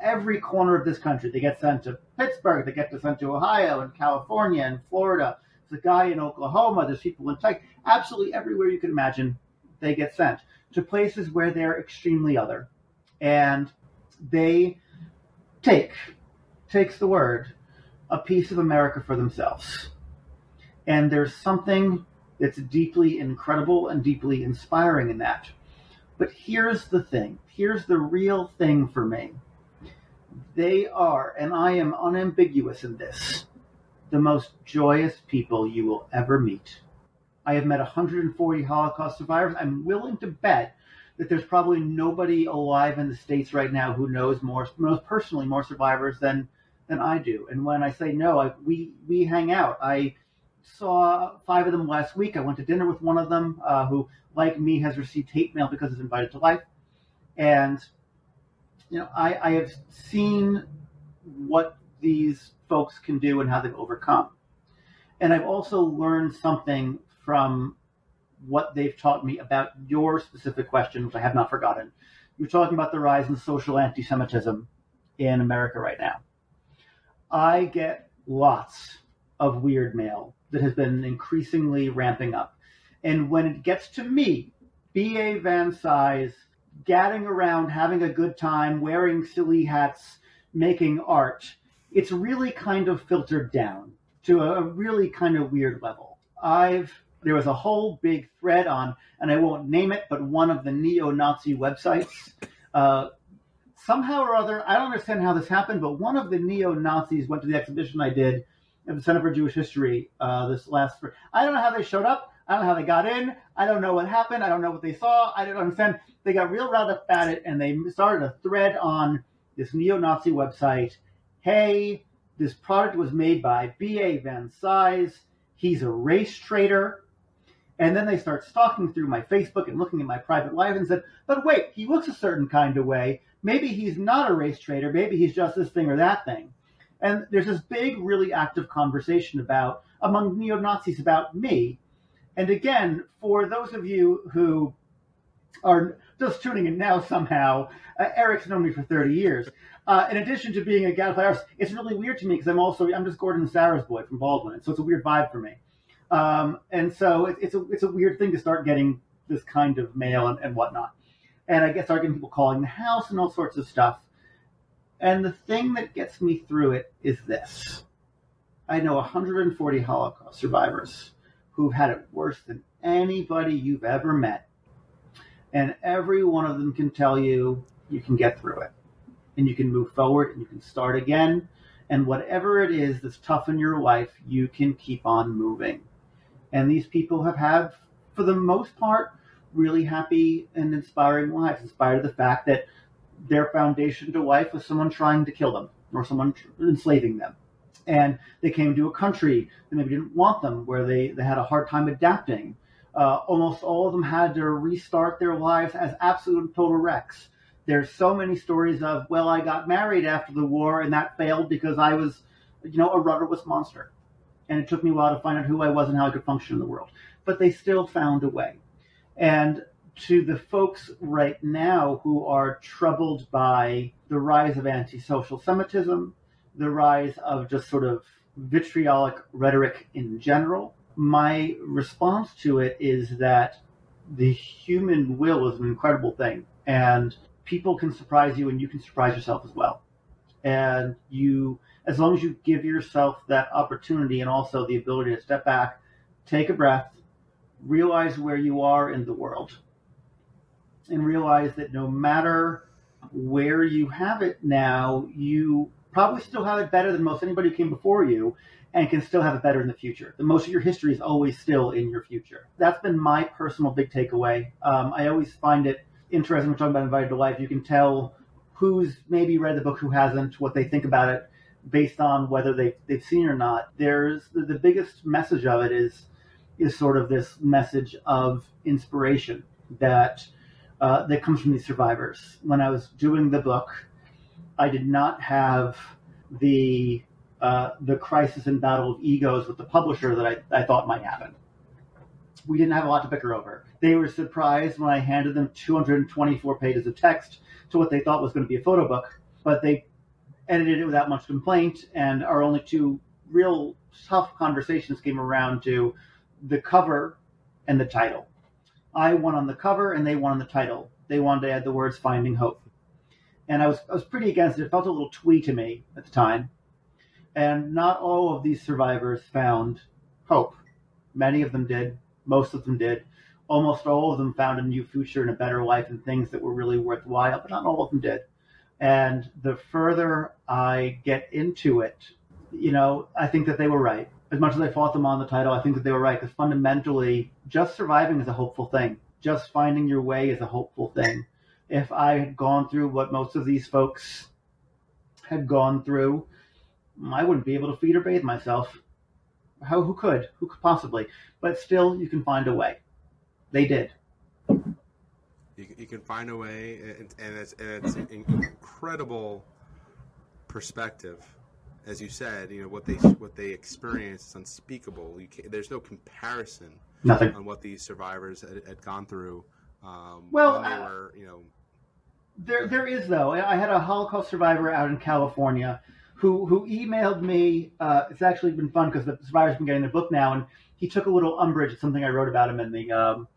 S2: every corner of this country. They get sent to Pittsburgh, they get sent to Ohio and California and Florida. There's a guy in Oklahoma, there's people in Texas, absolutely everywhere you can imagine, they get sent to places where they're extremely other and they take takes the word a piece of America for themselves. And there's something that's deeply incredible and deeply inspiring in that. But here's the thing. Here's the real thing for me. They are, and I am unambiguous in this, the most joyous people you will ever meet. I have met 140 Holocaust survivors. I'm willing to bet that there's probably nobody alive in the states right now who knows more, knows personally more survivors than than I do. And when I say no, I, we we hang out. I saw five of them last week. I went to dinner with one of them uh, who, like me, has received hate mail because it's invited to life. And, you know, I, I have seen what these folks can do and how they've overcome. And I've also learned something from what they've taught me about your specific question, which I have not forgotten. You're talking about the rise in social anti Semitism in America right now. I get lots of weird mail that has been increasingly ramping up. And when it gets to me, B.A. Van Sise, gadding around, having a good time, wearing silly hats, making art, it's really kind of filtered down to a really kind of weird level. I've there was a whole big thread on, and I won't name it, but one of the neo-Nazi websites. Uh, somehow or other, I don't understand how this happened, but one of the neo Nazis went to the exhibition I did at the Center for Jewish History uh, this last. I don't know how they showed up. I don't know how they got in. I don't know what happened. I don't know what they saw. I don't understand. They got real riled up at it, and they started a thread on this neo-Nazi website. Hey, this product was made by B.A. Van Sise. He's a race traitor. And then they start stalking through my Facebook and looking at my private life and said, but wait, he looks a certain kind of way. Maybe he's not a race traitor. Maybe he's just this thing or that thing. And there's this big, really active conversation about among neo Nazis about me. And again, for those of you who are just tuning in now somehow, uh, Eric's known me for 30 years. Uh, in addition to being a gadfly artist, it's really weird to me because I'm also I'm just Gordon Sarah's boy from Baldwin, so it's a weird vibe for me. Um, and so it, it's a it's a weird thing to start getting this kind of mail and, and whatnot. And I get start getting people calling the house and all sorts of stuff. And the thing that gets me through it is this. I know 140 Holocaust survivors who've had it worse than anybody you've ever met. And every one of them can tell you you can get through it. And you can move forward and you can start again. And whatever it is that's tough in your life, you can keep on moving. And these people have had, for the most part, really happy and inspiring lives, inspired the fact that their foundation to life was someone trying to kill them or someone enslaving them. And they came to a country that maybe didn't want them, where they, they had a hard time adapting. Uh, almost all of them had to restart their lives as absolute total wrecks. There's so many stories of, well, I got married after the war and that failed because I was, you know, a rudderless monster and it took me a while to find out who I was and how I could function in the world. But they still found a way. And to the folks right now who are troubled by the rise of antisocial Semitism, the rise of just sort of vitriolic rhetoric in general, my response to it is that the human will is an incredible thing. And people can surprise you and you can surprise yourself as well. And you as long as you give yourself that opportunity and also the ability to step back, take a breath, realize where you are in the world, and realize that no matter where you have it now, you probably still have it better than most anybody who came before you and can still have it better in the future. The most of your history is always still in your future. That's been my personal big takeaway. Um, I always find it interesting when talking about Invited to Life. You can tell who's maybe read the book, who hasn't, what they think about it based on whether they, they've seen it or not. There's the, the biggest message of it is is sort of this message of inspiration that uh, that comes from these survivors. When I was doing the book, I did not have the uh, the crisis and battle of egos with the publisher that I, I thought might happen. We didn't have a lot to bicker over. They were surprised when I handed them 224 pages of text to what they thought was going to be a photo book, but they edited it without much complaint, and our only two real tough conversations came around to the cover and the title. I won on the cover, and they won on the title. They wanted to add the words "Finding Hope," and I was I was pretty against it. It felt a little twee to me at the time, and not all of these survivors found hope. Many of them did. Most of them did. Almost all of them found a new future and a better life and things that were really worthwhile, but not all of them did. And the further I get into it, you know, I think that they were right. As much as I fought them on the title, I think that they were right because fundamentally, just surviving is a hopeful thing. Just finding your way is a hopeful thing. If I had gone through what most of these folks had gone through, I wouldn't be able to feed or bathe myself. how who could who could possibly? But still, you can find a way. They did.
S1: You, you can find a way, and, and it's and it's an incredible perspective. As you said, you know what they what they experienced is unspeakable. There's no comparison
S2: Nothing.
S1: on what these survivors had, had gone through. Um,
S2: Well,
S1: they were, you know,
S2: There, there is though. I had a Holocaust survivor out in California who who emailed me. Uh, it's actually been fun because the survivor's been getting the book now, and he took a little umbrage at something I wrote about him in the um,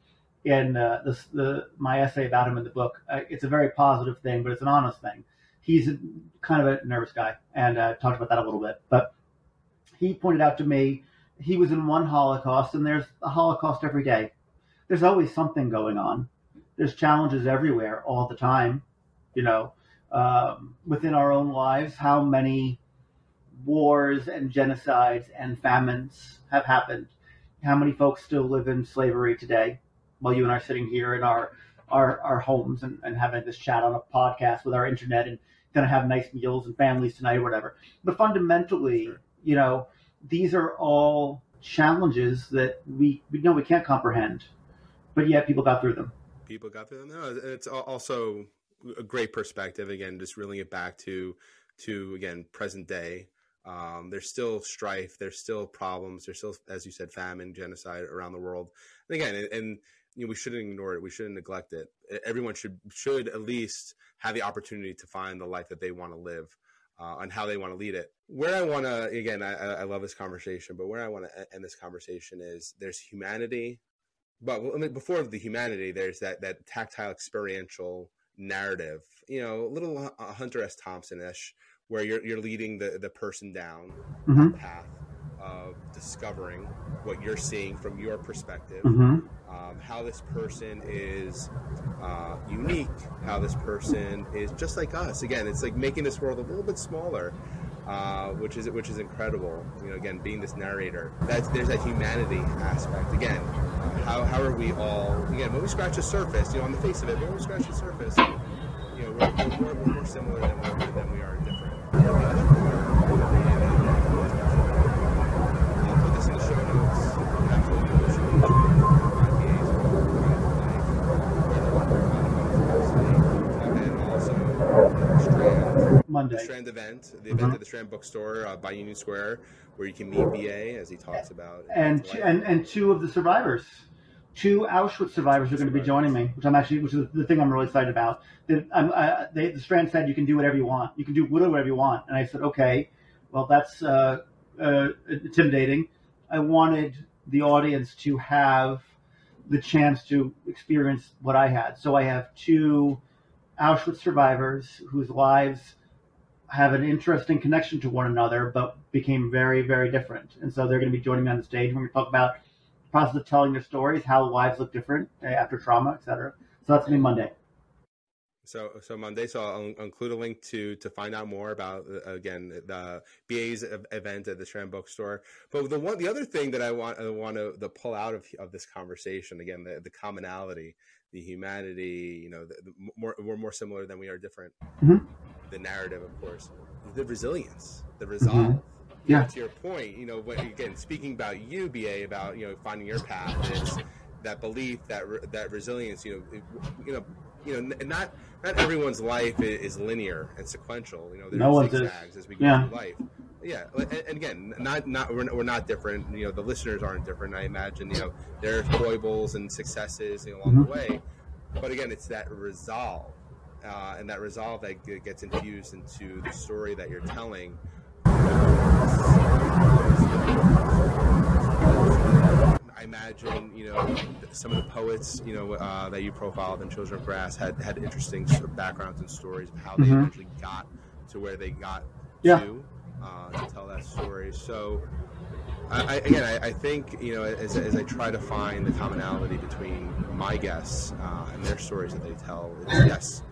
S2: in uh, the, the my essay about him in the book. Uh, it's a very positive thing, but it's an honest thing. He's a, kind of a nervous guy, and uh, talked about that a little bit. But he pointed out to me he was in one Holocaust, and there's a Holocaust every day. There's always something going on. There's challenges everywhere all the time you know, um, within our own lives, how many wars and genocides and famines have happened? How many folks still live in slavery today? While you and I are sitting here in our our, our homes and, and having this chat on a podcast with our internet and gonna have nice meals and families tonight or whatever. But fundamentally,
S1: Sure.
S2: you know, these are all challenges that we we know we can't comprehend, but yet people got through them.
S1: people got through them. No, it's also a great perspective. Again, just reeling it back to to again present day. Um, there's still strife. There's still problems. There's still, as you said, famine, genocide around the world. And again, and, and you know, we shouldn't ignore it. We shouldn't neglect it. Everyone should should at least have the opportunity to find the life that they want to live. Uh, and how they want to lead it. Where I want to, again, I, I love this conversation, but where I want to end this conversation is there's humanity, but I mean, before the humanity, there's that that tactile, experiential narrative. You know, a little uh, Hunter S. Thompson ish, where you're you're leading the the person down
S2: Mhm.
S1: the path of discovering what you're seeing from your perspective,
S2: Mm-hmm.
S1: um, how this person is uh, unique, how this person is just like us. Again, it's like making this world a little bit smaller. Uh, which is which is incredible. You know, again, being this narrator, that's there's that humanity aspect. Again, how, how are we all? Again, when we scratch the surface, you know, on the face of it, when we scratch the surface, you know, we're, we're, more, we're more similar than we, are, than we are different. The other part, I'll put this in the show notes. Absolutely, the show notes. And also Strand,
S2: Monday.
S1: the Strand event, the event at the Strand Bookstore uh, by Union Square, where you can meet BA as he talks about.
S2: and
S1: his
S2: and and two of the survivors, two Auschwitz survivors are going to be joining me, which I'm actually, which is the thing I'm really excited about. I'm, uh, they, the Strand said you can do whatever you want, you can do whatever you want, and I said okay, well that's uh, uh, intimidating. I wanted the audience to have the chance to experience what I had, so I have two Auschwitz survivors whose lives have an interesting connection to one another, but became very, very different. And so they're going to be joining me on the stage. We're going to talk about the process of telling their stories, how lives look different uh, after trauma, et cetera. So that's going to be Monday.
S1: So, so Monday. So I'll include a link to to find out more about uh, again the BA's event at the Strand Bookstore. But the one, the other thing that I want I want to the pull out of of this conversation again, the, the commonality, the humanity. You know, the, the more we're more similar than we are different.
S2: Mhm.
S1: The narrative, of course, the resilience, the resolve.
S2: Yeah.
S1: To your point, you know, what, again, speaking about you, BA, about you know finding your path is that belief, that that resilience. You know, it- you know, you know, n- not not everyone's life is linear and sequential. You know, there's
S2: No
S1: zigzags as we go
S2: Yeah.
S1: through life. Yeah, and, and again, not not we're, we're not different. You know, the listeners aren't different. I imagine you know there are foibles and successes you know, along
S2: Mhm.
S1: the way, but again, it's that resolve. Uh, and that resolve that gets infused into the story that you're telling I imagine, you know, some of the poets, you know, uh, that you profiled in Children of Grass had, had interesting sort of backgrounds and stories of how they
S2: Mhm.
S1: eventually got to where they got
S2: Yeah.
S1: to uh, to tell that story. So, I, again, I, I think, you know, as, as I try to find the commonality between my guests uh, and their stories that they tell, yes,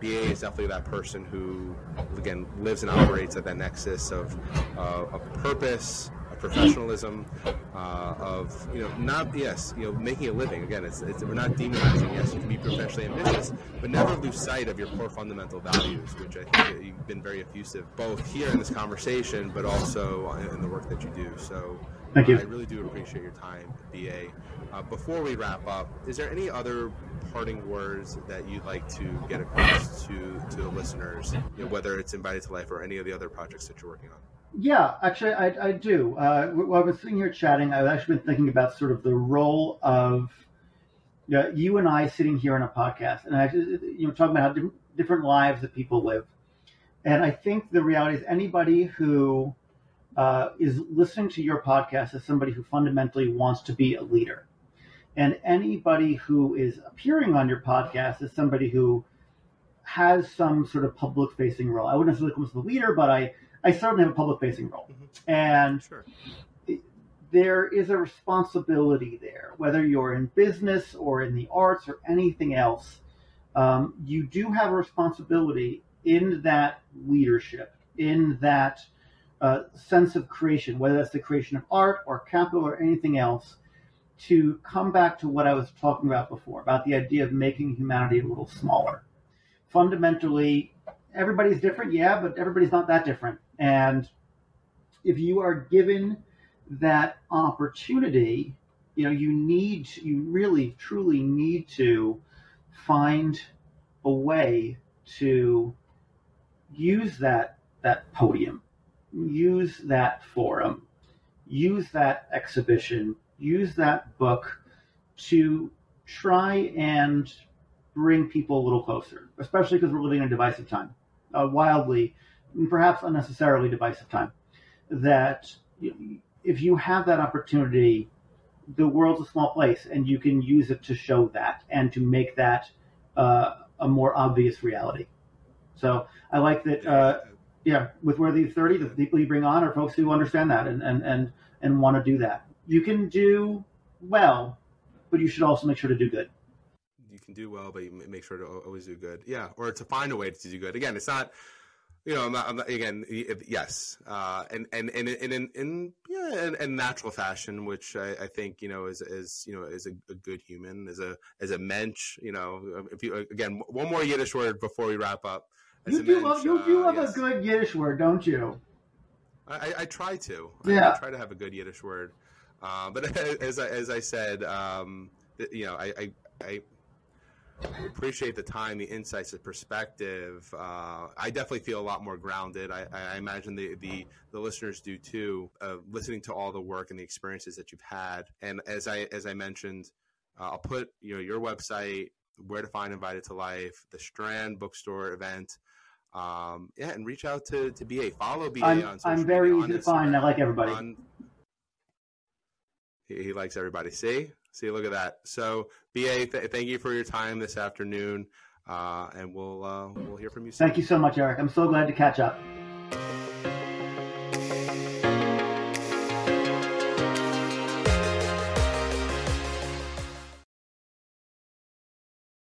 S1: BA is definitely that person who, again, lives and operates at that nexus of, uh, of purpose, professionalism, uh, of you know not yes you know making a living. Again, it's, it's we're not demonizing. Yes, you can be professionally ambitious, but never lose sight of your core fundamental values, which I think you've been very effusive both here in this conversation, but also in the work that you do. So.
S2: Thank you.
S1: Uh, I really do appreciate your time, BA. Uh, before we wrap up, is there any other parting words that you'd like to get across to, to the listeners, you know, whether it's Invited to Life or any of the other projects that you're working on?
S2: Yeah, actually, I, I do. Uh, while I was sitting here chatting, I've actually been thinking about sort of the role of you, know, you and I sitting here on a podcast, and I, you know, talking about how different lives that people live. And I think the reality is anybody who uh, is listening to your podcast is somebody who fundamentally wants to be a leader. And anybody who is appearing on your podcast is somebody who has some sort of public facing role. I wouldn't necessarily call myself a leader, but I, I certainly have a public facing role. Mm-hmm. And sure. there is a responsibility there, whether you're in business or in the arts or anything else. Um, you do have a responsibility in that leadership, in that uh, sense of creation, whether that's the creation of art or capital or anything else, to come back to what I was talking about before, about the idea of making humanity a little smaller. Fundamentally, everybody's different, yeah, but everybody's not that different. And if you are given that opportunity, you know, you need, you really, truly need to find a way to use that that podium use that forum, use that exhibition, use that book to try and bring people a little closer, especially because we're living in a divisive time, a wildly, perhaps unnecessarily divisive time. That if you have that opportunity, the world's a small place, and you can use it to show that and to make that uh, a more obvious reality. So I like that. Uh, yeah, with Worthy of 30, the people you bring on are folks who understand that and, and, and, and want to do that. You can do well, but you should also make sure to do good.
S1: You can do well, but you make sure to always do good. Yeah, or to find a way to do good. Again, it's not, you know, I'm not, I'm not again, yes, uh, and, and, and, and in, in, yeah, in, in natural fashion, which I, I, think, you know, is, is, you know, is a, a, good human, as a, as a mensch, you know, if you, again, one more Yiddish word before we wrap up
S2: you do love you do love yes. a good Yiddish word, don't you?
S1: I, I try to.
S2: Yeah.
S1: I, try to have a good Yiddish word. Uh, but [laughs] as I, as I said, um, you know, I, I, I, appreciate the time, the insights, the perspective. Uh, I definitely feel a lot more grounded. I, I imagine the, the, the, listeners do too, uh, listening to all the work and the experiences that you've had. And as I as I mentioned, uh, I'll put you know your website, where to find Invited to Life, the Strand Bookstore event. Um, yeah, and reach out to, to BA. Follow BA
S2: I'm,
S1: on social
S2: I'm very
S1: media,
S2: easy to find. I like everybody.
S1: On, he, he, likes everybody. See? See, look at that. So, BA, th- thank you for your time this afternoon. Uh, and we'll uh, we'll hear from you soon.
S2: Thank you so much, Eric. I'm so glad to catch up.